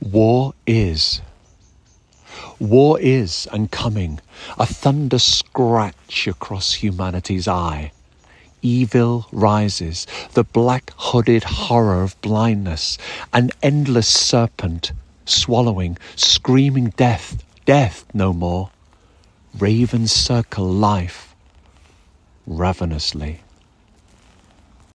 War is. War is and coming, a thunder scratch across humanity's eye. Evil rises, the black hooded horror of blindness, an endless serpent, swallowing, screaming death, death no more. Ravens circle life ravenously.